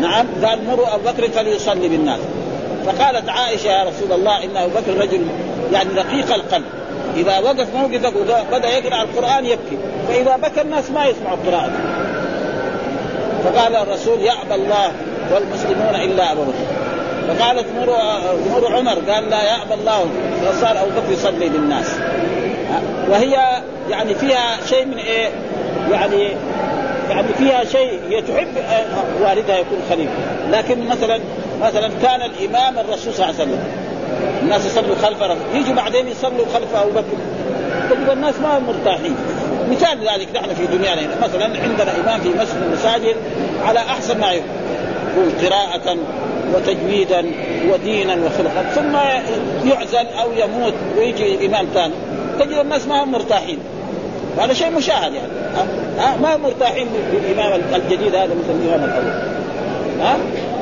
A: نعم قال مروا أبو بكر فليصلي بالناس. فقالت عائشة يا رسول الله إن أبو بكر رجل يعني رقيق القلب. إذا وقف موقفك وبدا يقرأ القرآن يبكي. فإذا بكى الناس ما يسمعوا القران فقال الرسول يعبى الله والمسلمون إلا أبو بكر. فقالت مروا عمر قال لا يعبى الله. فصار أبو بكر يصلي بالناس. وهي يعني فيها شيء من إيه؟ يعني يعني فيها شيء هي تحب والدها يكون خليفة. لكن مثلا مثلا كان الإمام الرسول صلى الله عليه وسلم. الناس يصلوا خلف يجوا بعدين يصلوا خلف أبو بكر. تجد الناس ما مرتاحين. مثال ذلك نحن في دنيانا هنا. مثلا عندنا إمام في مسجد المساجد على أحسن ما يكون. قراءة وتجويدا ودينا وخلقا. ثم يعزل أو يموت ويجي إمام ثاني. تجد الناس ما هم مرتاحين. هذا شيء مشاهد يعني. ها؟ ما مرتاحين بالإمام الجديد هذا مثل الإمام الأول. ها؟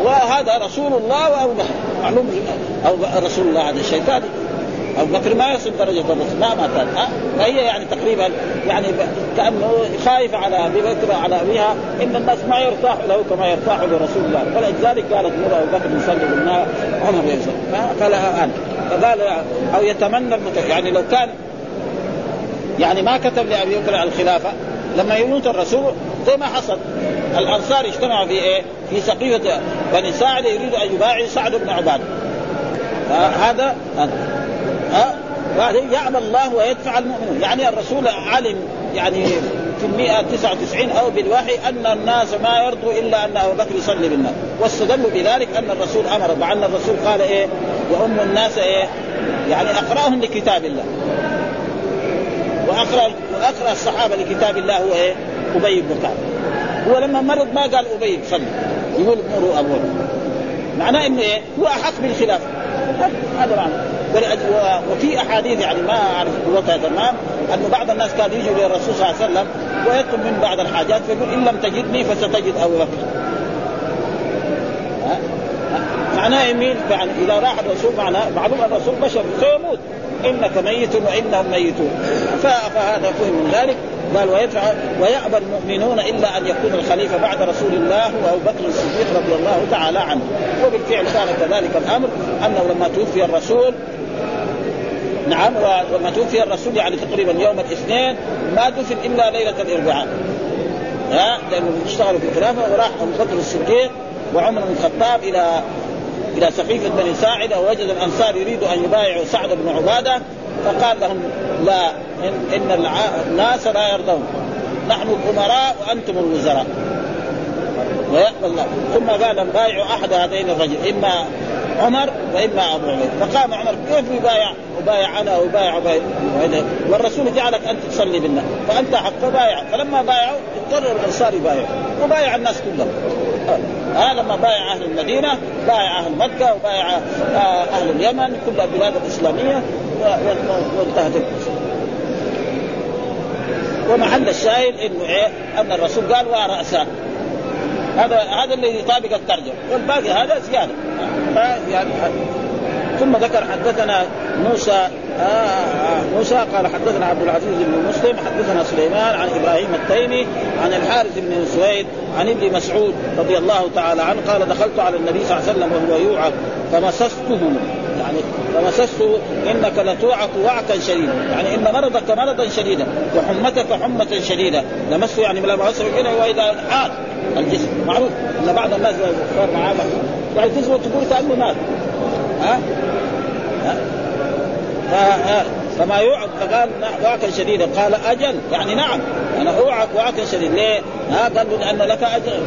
A: وهذا رسول الله وأبو بكر. معلوم؟ أو رسول الله هذا الشيطان أبو بكر ما يصل درجة الرسول. ما مات ها؟ فهي يعني تقريبا يعني كأنه خايفة على أبي بكر على أبيها إن الناس ما يرتاح له كما يرتاح لرسول الله. فلذلك قالت مر أبو بكر يصلي بالنار عمر يصلي. قال أنا فقال أو يتمنى. يعني لو كان يعني ما كتب لأبي بكر الخلافة. لما يموت الرسول زي ما حصل. الأنصار اجتمعوا في إيه؟ في سقيفة بني ساعد يريدوا أن يبايعوا سعد بن عبادة. هذا ها؟ بعدين يعمل الله ويدفع المؤمنون. يعني الرسول علم يعني في المئة تسعة وتسعين أو بالوحي أن الناس ما يرضوا إلا أن أبو بكر يصلي بالناس. واستدلوا بذلك أن الرسول أمر. مع أن الرسول قال إيه؟ وأم الناس إيه؟ يعني أقرأهم لكتاب الله. وأقرأ وأقرأ الصحابة لكتاب الله هو إيه؟ أبي بن كعب هو لما مرض ما قال أبي صلي. يقول مروا أبو. معناه إنه إيه؟ هو أحق بالخلافة هذا معنى. وفي أحاديث يعني ما أعرف قوتها تمام أنه بعض الناس كانوا يجوا للرسول صلى الله عليه وسلم ويطلب من بعض الحاجات فيقول إن لم تجدني فستجد أبو بكر. معناه يمين يعني إذا راح الرسول معناه معلوم الرسول بشر سيموت إنك ميت وإنهم ميتون. فهذا فهم من ذلك. قال ويدفع ويأبى المؤمنون إلا أن يكون الخليفة بعد رسول الله وابو بكر الصديق رضي الله تعالى عنه. وبالفعل كان كذلك الأمر أنه لما توفي الرسول نعم ولما توفي الرسول يعني تقريبا يوم الاثنين ما دفن إلا ليلة الأربعاء. ها؟ لأنه اشتغلوا في الخلافة وراح أبو بكر الصديق وعمر بن الخطاب إلى إلى سقيفة بني ساعدة ووجد الأنصار يريدوا أن يبايعوا سعد بن عبادة فقال لهم لا ان, إن الناس لا يرضون. نحن الامراء وأنتم الوزراء. ويقبل الله. ثم قال بايعوا أحد هذين الرجل إما عمر وإما ابو عبيد فقام عمر كيف يبايع؟ وبايع أنا وبايع عبيد. والرسول جعلك أنت تصلي بالله فأنت حق بايع. فلما بايعوا اضطر الأنصار يبايعوا. وبايع الناس كلهم. ها لما بايع أهل المدينة بايع أهل مكة وبايع أهل اليمن كل البلاد الإسلامية وانتهت ومحل الشاهد إنه إيه؟ أن الرسول قال ورأسان هذا هذا اللي يطابق الترجمة. والباقي هذا زيادة. يعني ثم ذكر حدثنا موسى آه آه موسى قال حدثنا عبد العزيز بن مسلم حدثنا سليمان عن إبراهيم التيمي عن الحارث بن سويد عن ابن مسعود رضي الله تعالى عنه قال دخلت على النبي صلى الله عليه وسلم وهو يوعظ فمسسته يعني فمسسته إنك لتوعك وعكا شديدا. يعني إن مرضك مرضا شديدا وحمتك حمة شديدة. لمسه يعني لما مسه كده واذا حاد الجسم. معروف إن بعض الناس صار معاه يعني تزور تقول كأنه مات. ها؟ ها؟ فما يوعك فقال وعكا شديدا. قال أجل. يعني نعم أنا اوعك وعكا شديدا. ليه؟ ها؟ قال لأن لك أجل.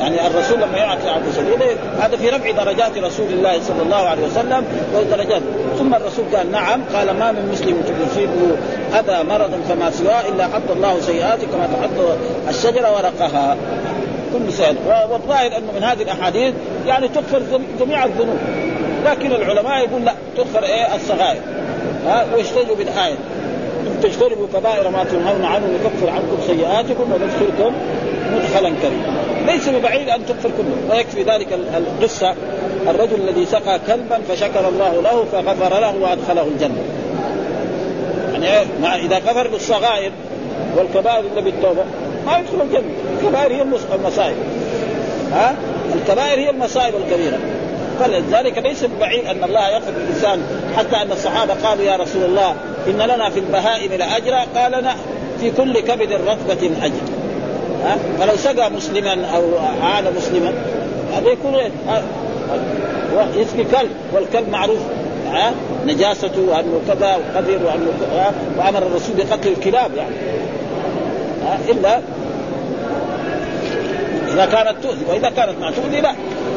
A: يعني الرسول لما يعطي عطف شديد هذا في رفع درجات رسول الله صلى الله عليه وسلم ودرجات ثم الرسول قال نعم قال ما من مسلم يصيبه أذى مرض فما سواه إلا حط الله سيئاته كما تحط الشجرة ورقها. كل سيئات والظاهر أنه من هذه الأحاديث يعني تغفر جميع الذنوب. لكن العلماء يقول لا تغفر إيه؟ الصغائر. ها؟ ويشتجوا بالآية. تجتنبوا كبائر ما تنهون عنه نكفر عنكم سيئاتكم وندخلكم مدخلا كريما. ليس ببعيد أن تغفر كله. ويكفي ذلك القصة. الرجل الذي سقى كلبا فشكر الله له فغفر له وأدخله الجنة. يعني مع إذا كفر بالصغائر والكبائر الا بالتوبة ما يدخل الجنة. الكبائر هي المصائب. ها؟ الكبائر هي المصائب الكبيرة. فلذلك ليس ببعيد أن الله يغفر للانسان حتى أن الصحابة قالوا يا رسول الله إن لنا في البهائم لأجرا. قال في كل كبد رطبة أجر. ها؟ فلو سقى مسلما أو اعان مسلما هذا يكون يسقي كلب والكلب معروف ها؟ نجاسته وأنه كذا وقدر وأنه وأمر الرسول بقتل الكلاب يعني. ها؟ إلا إذا كانت تؤذي وإذا كانت ما تؤذي لا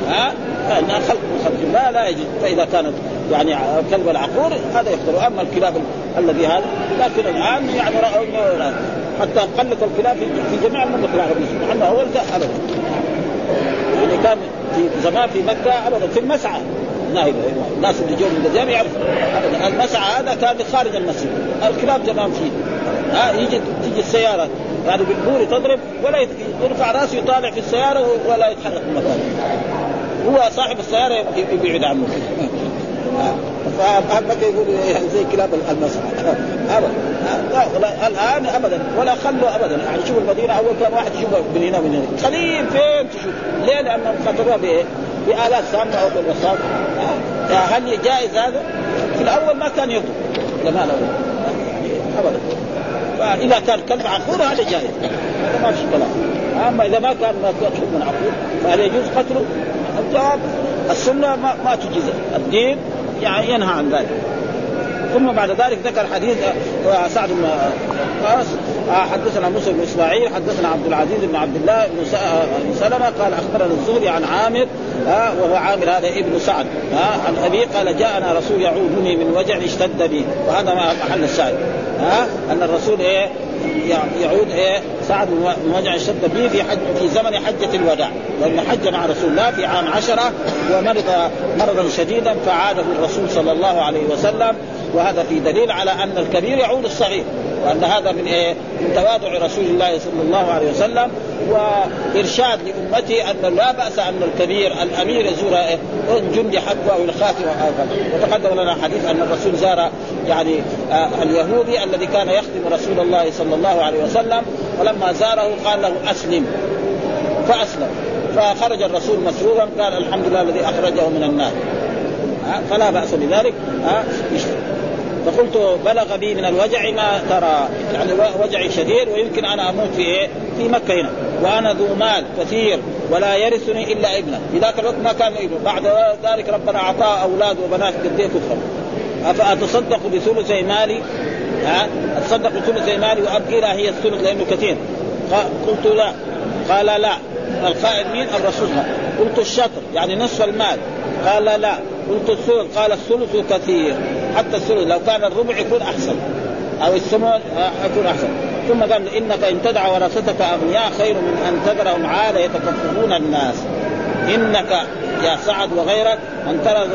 A: ها؟ فانها خلق من خلق الله لا يجوز. فإذا كانت يعني كلب العقور هذا يقتل. أما الكلاب الذي هذا لكن الآن يعني حتى قلت الكلاب في جميع المملكه العربية سبحان الله اول ابدا يعني كان في زمان في مكة ابدا في المسعى. نائب الناس اللي جو من الجامع يعرفوا. المسعى هذا كان خارج المسجد. الكلاب تمام فيه ها يجي تيجي السيارة يعني بالبوري تضرب ولا يرفع رأسه يطالع في السيارة ولا يتحرك من مكانه هو صاحب السيارة يبعد عنه. فأهل يقول يعني زي كلاب المسعى ابدا الآن ابدا. ولا خلوا ابدا. يعني شوف المدينة أول كان واحد يشوفها من هنا ومن هنا. قليل فين تشوف؟ ليه؟ لانهم خطروها بإيه؟ بآلات سامة أو بالرصاص هل جائز هذا؟ في الأول ما كان يطلب. زمان يعني ابدا. فإذا كان كلب عقور هذا جائز. ما في كلام. أما إذا ما كان ما من عقور فهل يجوز قتله؟ الجواب السنة ما, ما تجيز الدين يعني ينهى عن ذلك. ثم بعد ذلك ذكر حديث سعد بن حدثنا موسى بن إسماعيل حدثنا عبد العزيز بن عبد الله بن سلمة قال أخبرنا الزهري عن عامر وهو عامر هذا ابن سعد عن أبي قال جاءنا رسول يعودني من وجع اشتد بي وهذا محل الشاهد أن الرسول إيه؟ يعود إيه سعد بن وجع اشتد به في حج في زمن حجة الوداع. لأنه حج مع رسول الله في عام عشرة ومرض مرضا شديدا فعاده الرسول صلى الله عليه وسلم وهذا في دليل على أن الكبير يعود الصغير وأن هذا من إيه؟ من تواضع رسول الله صلى الله عليه وسلم وإرشاد لأمته أن لا بأس أن الكبير الأمير يزور إيه؟ جندي حقه أو الخاتم وتقدم لنا حديث أن الرسول زار يعني آه اليهودي الذي كان يخدم رسول الله صلى الله عليه وسلم ولما زاره قال له أسلم فأسلم فخرج الرسول مسرورا قال الحمد لله الذي أخرجه من النار فلا بأس بذلك فقلت بلغ بي من الوجع ما ترى يعني وجعي شديد ويمكن أنا أموت في إيه؟ في مكة هنا. وأنا ذو مال كثير ولا يرثني إلا ابنه. في ذاك الوقت ما كان ابنه بعد ذلك ربنا اعطاه أولاد وبنات قد إيه كثر افاتصدق بثلثي مالي ها أتصدق بثلثي مالي وأبقي لا هي الثلث لأنه كثير. قلت لا. قال لا. القائل مين؟ الرسول. قلت الشطر يعني نصف المال. قال لا. قلت الثلث قال الثلث كثير. حتى الثلث لو كان الربع يكون أحسن. أو الثمن يكون أحسن. ثم قال إنك إن تدع ورثتك أغنياء خير من أن تذرهم عاله يتكففون الناس. إنك يا سعد وغيرك ان ترى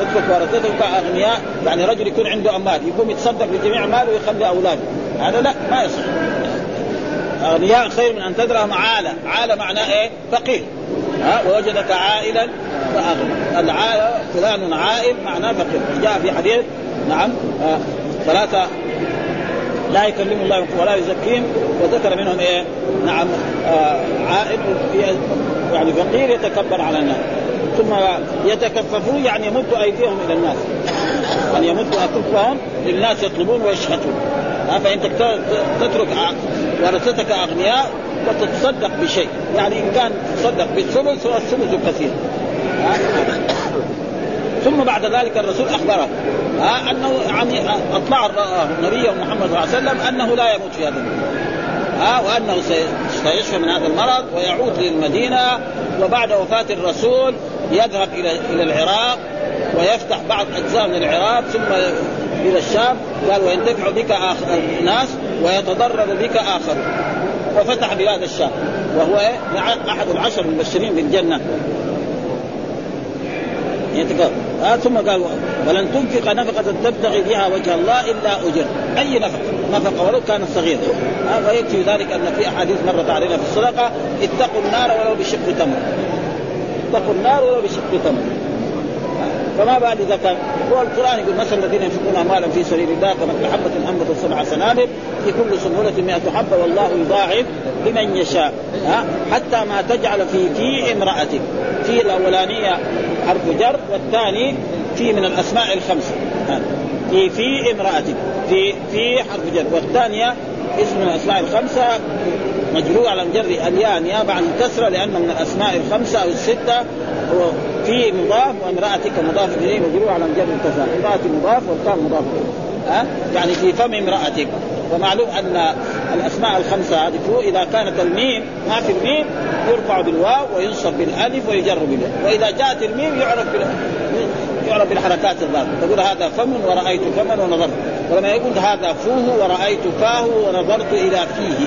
A: تترك ورثتك أغنياء يعني رجل يكون عنده أموال يقوم يتصدق بجميع ماله ويخلي أولاده. هذا لا ما يصح. أغنياء خير من أن تدرهم عاله عاله معناه إيه؟ فقير. ها ووجدك عائلا فاغنى العائل فلان عائل معناه فقير. جاء في حديث نعم آه ثلاثة لا يكلم الله ولا يزكيهم وذكر منهم إيه؟ نعم آه يعني فقير يتكبر على الناس. ثم يتكففون يعني يمدوا أيديهم إلى الناس. يعني يمدوا أكفهم للناس يطلبون ويشهدون. فانت تترك ورثتك أغنياء وتتصدق بشيء. يعني إن كان تصدق بالثلث والثلث كثير. ثم بعد ذلك الرسول أخبره ها أنه يعني أطلع النبي محمد صلى الله عليه وسلم أنه لا يموت في هذا ها وأنه سيشفى من هذا المرض ويعود للمدينة. وبعد وفاة الرسول يذهب إلى إلى العراق ويفتح بعض أجزاء من العراق ثم إلى الشام. قال وينتفع بك آخر ناس ويتضرر بك اخر وفتح بلاد الشام. وهو أحد العشر المبشرين بالجنة. يتقال آه ثم قال ولن تنفق نفقة تبتغي بها وجه الله إلا أجر أي نفقة؟ نفقة ولو كانت صغيرة. آه ويكفي ذلك أن في أحاديث مرت علينا في الصدقة اتقوا النار ولو بشق تمر. اتقوا النار ولو بشق تمر. فما بعد اذا كان هو القرآن يقول مثل الذين ينفقون اموالا في سبيل الله كمثل حبة أنبتت سبع سنابل في كل سنبلة 100 حبة والله يضاعف لمن يشاء. ها؟ حتى ما تجعل في في امرأتك. في الأولانية حرف جر والثاني في من الأسماء الخمسة. في في امرأتك. في في حرف جر. والثانية اسم من الأسماء الخمسة. مجرور على مجر الياء نيابة عن الكسرة لأنه من الأسماء الخمسة أو الستة. هو في مضاف وامرأتك مضاف إليه مجرور على مجر الكسره امرأتي مضاف والكاف مضاف ها؟ أه؟ يعني في فم امرأتك. ومعلوم أن الأسماء الخمسة هذه إذا كانت الميم ما في الميم يرفع بالواو وينصب بالألف ويجر بالياء وإذا جاءت الميم يعرف. يعرف بالحركات الظاهره تقول هذا فم ورأيت فما ونظرت. ولما يقول هذا فوه ورأيت فاه ونظرت إلى فيه.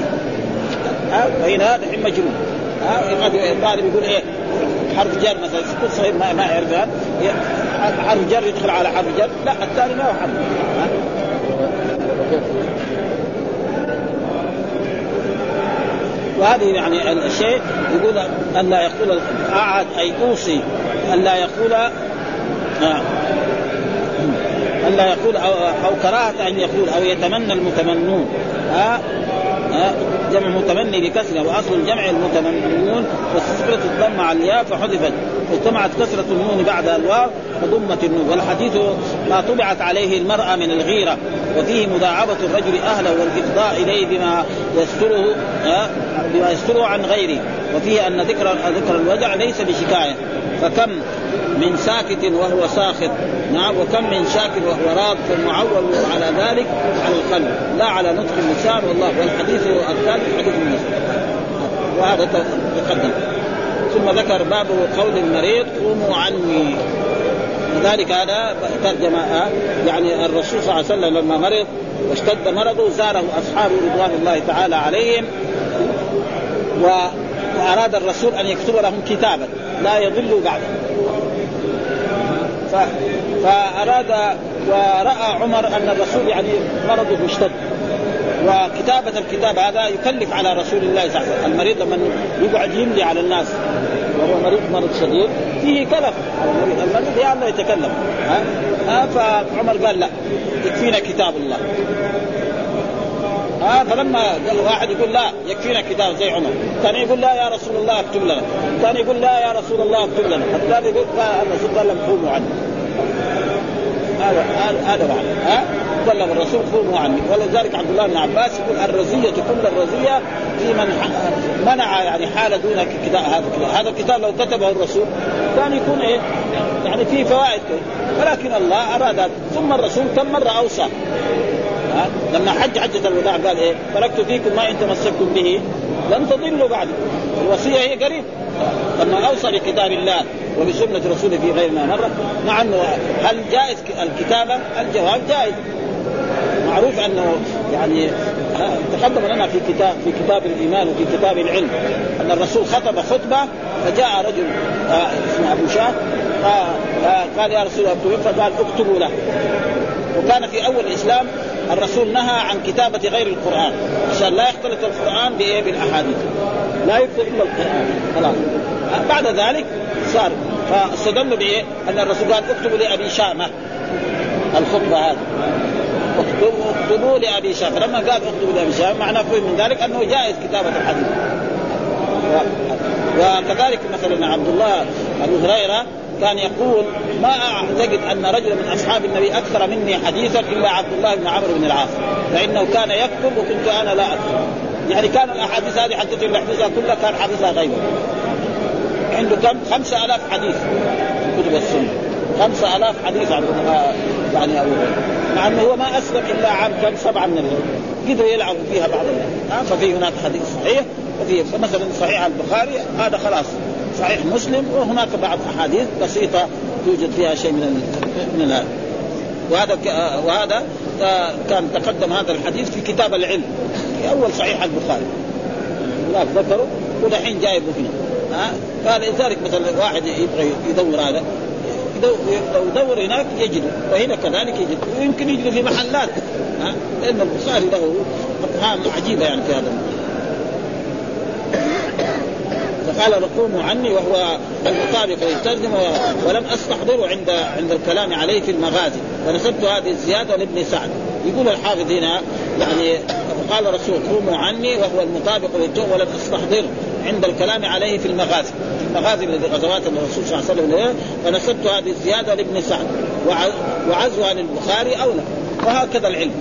A: ها؟ فهنا الحين مجنون. ها؟ الطالب يقول إيه؟ حرف جر مثلا يكون صغير ما ما يعرف حرف جر يدخل على حرف جر. لا الثاني ما هو حرف. وهذه يعني الشيء يقول أن لا يقول اعد أي أوصي. أن لا يقول آه أن لا يقول أو, أو كراهة أن يقول أو يتمنى المتمنون. ها؟ جمع متمني بكسره وأصل الجمع المتمنون وسكرت الضم على الياء فحذفت اجتمعت كسرة النون بعد الواو فضمت النون والحديث ما طبعت عليه المرأة من الغيرة وفيه مداعبة الرجل أهله والإفضاء إليه بما يستره بما يستره عن غيره وفيه أن ذكر ذكر الوجع ليس بشكاية فكم من ساكت وهو ساخط نعم وكم من شاكر وهو راض فالمعول على ذلك على القلب. لا على نطق اللسان والله والحديث الثالث حديث المسلم وهذا تقدم ثم ذكر باب قول المريض قوموا عني. وذلك هذا ترجمة يعني الرسول صلى الله عليه وسلم لما مرض واشتد مرضه زاره أصحابه رضوان الله تعالى عليهم. و... وأراد الرسول أن يكتب لهم كتابا. لا يضلوا بعده. ف... فأراد ورأى عمر أن الرسول يعني مرضه اشتد. وكتابة الكتاب هذا يكلف على رسول الله صلى الله عليه وسلم. المريض لما يقعد يملي على الناس وهو مريض مرض شديد فيه كلف. المريض يا الله يتكلم. ها؟ فعمر قال لا يكفينا كتاب الله. ها فلما قال واحد يقول لا يكفينا كتاب زي عمر، الثاني يقول لا يا رسول الله اكتب لنا، الثاني يقول لا يا رسول الله اكتب لنا، الثالث يقول الرسول قال لهم قوموا عني. هذا هذا معنى. ها؟ كلم الرسول قوموا عني ولذلك عبد الله بن عباس يقول الرزية كل الرزية في من منع يعني حال دون كتاب هذا الكتاب. هذا الكتاب لو كتبه الرسول كان يكون إيه؟ يعني فيه فوائد. ولكن الله أراد ثم الرسول كم مرة اوصى لما حج حجة الوداع قال إيه؟ تركت فيكم ما إن تمسكتم به. لن تضلوا بعد. الوصية هي قريب. لما أوصى بكتاب الله وبسنة رسوله في غير ما مرة مع انه هل جائز الكتابة؟ الجواب جائز. معروف أنه يعني تقدم لنا في كتاب في كتاب الإيمان وفي كتاب العلم أن الرسول خطب خطبة فجاء رجل اسمه أبو شاه قال يا رسول الله فقال اكتبوا له. وكان في أول الإسلام الرسول نهى عن كتابة غير القرآن عشان لا يختلط القرآن بإيه؟ بالأحاديث. لا يكتب إلا القرآن. خلاص. بعد ذلك صار فاستدلوا بإيه؟ أن الرسول قال اكتبوا لأبي شامة. الخطبة هذه. اكتبوا لأبي شافع لما قال اكتبوا لأبي شافع معناه من ذلك أنه جائز كتابة الحديث. وكذلك مثلا عبد الله ابو هريرة كان يقول ما أعتقد أن رجلا من أصحاب النبي أكثر مني حديثا إلا عبد الله بن عمرو بن العاص. فإنه كان يكتب وكنت أنا لا أكتب. يعني كان الأحاديث هذه حدث اللي كلها كان حدثها غيبه عنده كم؟ خمسة ألاف حديث في كتب خمسة ألاف حديث عن يعني أبو مع أنه هو ما أسلم إلا عام كم؟ سبعة من الهجرة. قدروا يلعبوا فيها بعض الناس. ففي هناك حديث صحيح وفي مثلا صحيح البخاري. هذا خلاص. صحيح مسلم وهناك بعض أحاديث بسيطة توجد فيها شيء من من هذا وهذا وهذا كان تقدم هذا الحديث في كتاب العلم في أول صحيح البخاري. هناك ذكروا ودحين جايبه هنا ها فلذلك مثلا واحد يبغى يدور هذا لو يدور هناك يجده وهنا كذلك يجد ويمكن يجده في محلات. ها لأن البخاري له افهام عجيبة يعني في هذا فقال قوموا عني وهو المطابق للترجمة ولم أستحضره عند عند الكلام عليه في المغازي. ونسبت هذه الزيادة لابن سعد. يقول الحافظ هنا يعني قال الرسول قوموا عني وهو المطابق للتوم ولم أستحضره عند الكلام عليه في المغازي. المغازي الذي غزوات الرسول صلى الله عليه وسلم فنسبت هذه الزيادة لابن سعد. وعزوها للبخاري اولى وهكذا العلم.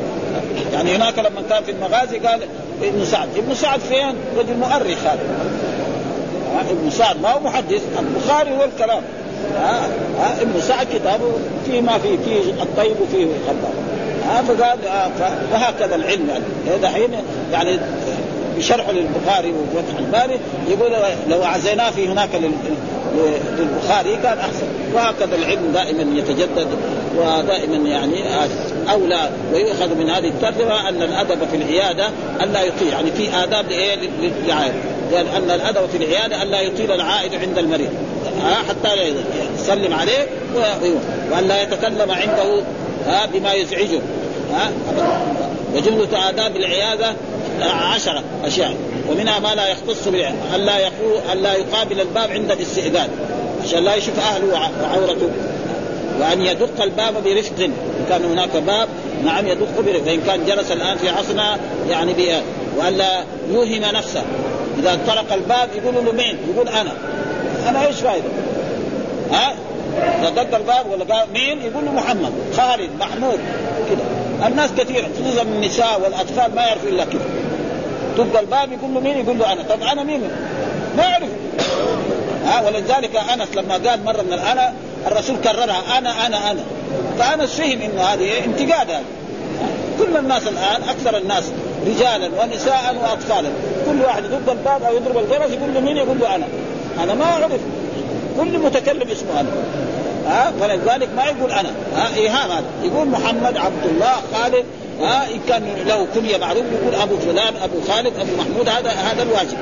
A: يعني هناك لما كان في المغازي قال ابن سعد. ابن سعد فين؟ رجل مؤرخ هذا. ابن سعد ما هو محدث البخاري هو الكلام. ها ها ابن سعد كتابه فيه ما فيه فيه الطيب وفيه الخبار ها فقال وهكذا العلم يعني. دحين يعني بشرح للبخاري وفتح الباري يقول لو عزيناه في هناك للبخاري كان أحسن. وهكذا العلم دائما يتجدد ودائما يعني أولى ويؤخذ من هذه الترجمة أن الأدب في العيادة الا يطيل يعني في آداب لإيه؟ للعائد قال أن الأدب في العيادة الا يطيل العائد عند المريض. حتى يسلم عليه وأن لا يتكلم عنده بما يزعجه. ها وجملة آداب العيادة عشرة أشياء. ومنها ما لا يختص ألا يقول ألا يقابل الباب عند الاستئذان. عشان لا يشوف أهله وعورته. وأن يدق الباب برفق. إن كان هناك باب نعم يدق برفق. فإن كان جلس الآن في عصرنا يعني بها وألا يوهم نفسه. إذا طرق الباب يقول له مين؟ يقول أنا أنا إيش فايدة؟ ها؟ إذا دق الباب ولا قال مين؟ يقول له محمد خالد محمود كده الناس كثيرة خصوصا النساء والأطفال ما يعرفوا إلا كده دق الباب يقول له مين؟ يقول له أنا طب أنا مين؟ ما يعرف ها ولذلك أنس لما قال مرة من الأنا الرسول كررها أنا أنا أنا فأنس فهم إنه هذه انتقاد هذا كل الناس الآن أكثر الناس رجالا ونساء واطفالا كل واحد يدق الباب أو يضرب الجرس يقول له مين؟ يقول له أنا. أنا ما أعرف. كل متكلم اسمه أنا. ها؟ فلذلك ما يقول أنا. ها؟ ايهام هذا. يقول محمد عبد الله خالد. ها؟ إن كان له كنية معروف يقول أبو فلان أبو خالد أبو محمود هذا هذا الواجب.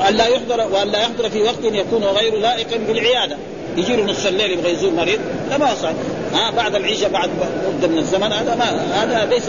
A: وأن لا يحضر وأن لا يحضر في وقت يكون غير لائق بالعيادة. يجي له نصف الليل يبغى يزور مريض لا ما صح ها؟ بعد العشاء بعد مدة من الزمن هذا ما هذا ليس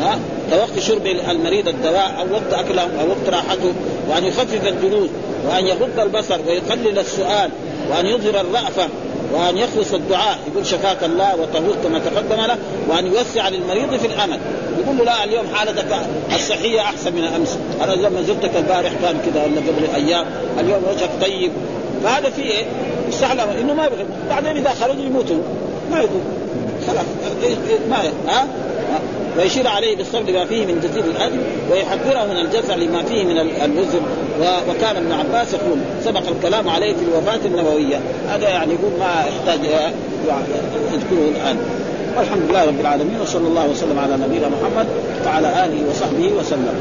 A: ها؟ وقت شرب المريض الدواء أو وقت أكله أو وقت راحته وأن يخفف الجلوس وأن يغض البصر ويقلل السؤال وأن يظهر الرأفة وأن يخلص الدعاء. يقول شفاك الله وطهوك كما تقدم له وأن يوسع للمريض في الأمل. يقول له لا اليوم حالتك الصحية أحسن من أمس. أنا لما زرتك البارح كان كذا ولا قبل أيام. اليوم وجهك طيب. فهذا فيه إيه؟ استعلم إنه ما يبغى. بعدين إذا خرج يموتوا. ما يقول خلاص. ما ها؟ ويشير عليه بالصبر لما فيه من جزيل الاجر ويحذره من الجزع لما فيه من الوزن. وكان ابن عباس يقول سبق الكلام عليه في الوفاة النبويه هذا يعني يقول ما يحتاج يذكره الآن. والحمد لله رب العالمين وصلى الله وسلم على نبينا محمد وعلى آله وصحبه وسلم.